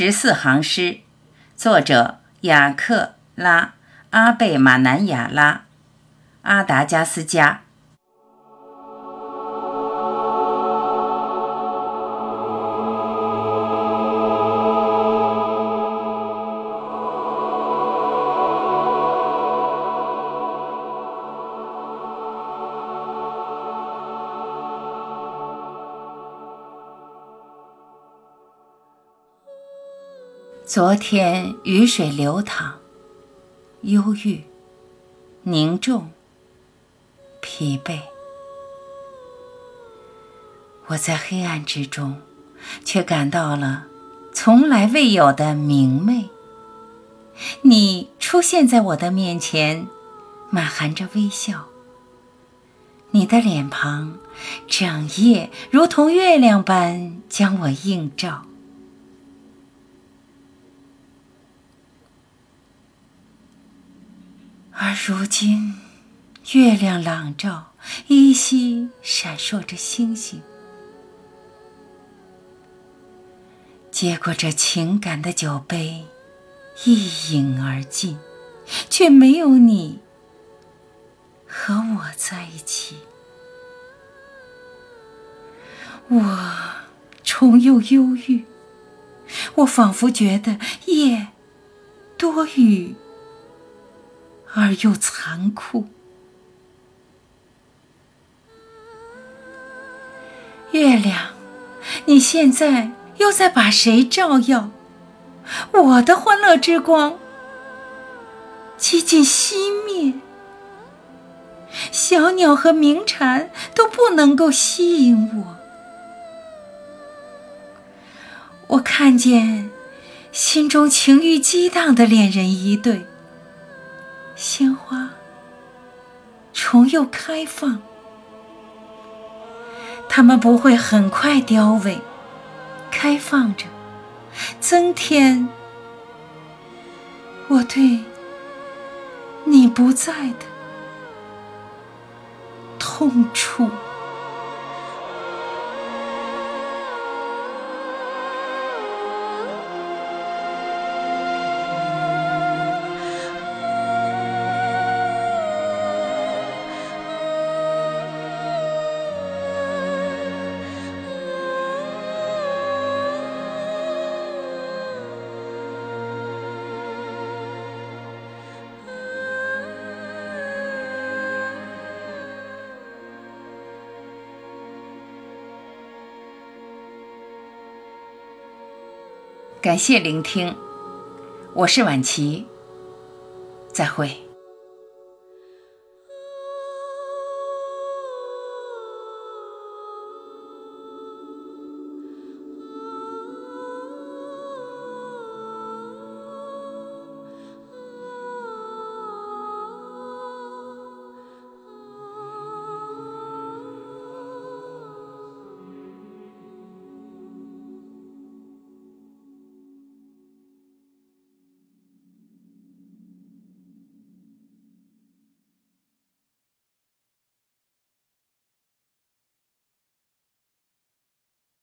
十四行诗，作者雅克拉·阿贝马南亚拉，阿达加斯加。昨天雨水流淌，忧郁、凝重、疲惫。我在黑暗之中，却感到了从来未有的明媚。你出现在我的面前，满含着微笑。你的脸庞，整夜如同月亮般将我映照。而如今，月亮朗照，依稀闪烁着星星。接过这情感的酒杯，一饮而尽，却没有你和我在一起。我重又忧郁，我仿佛觉得夜多雨。而又残酷。月亮，你现在又在把谁照耀？我的欢乐之光几近熄灭，小鸟和鸣蝉都不能够吸引我。我看见心中情欲激荡的恋人一对。鲜花重又开放，它们不会很快凋萎，开放着，增添我对你不在的痛楚。感谢聆听，我是晚琪，再会。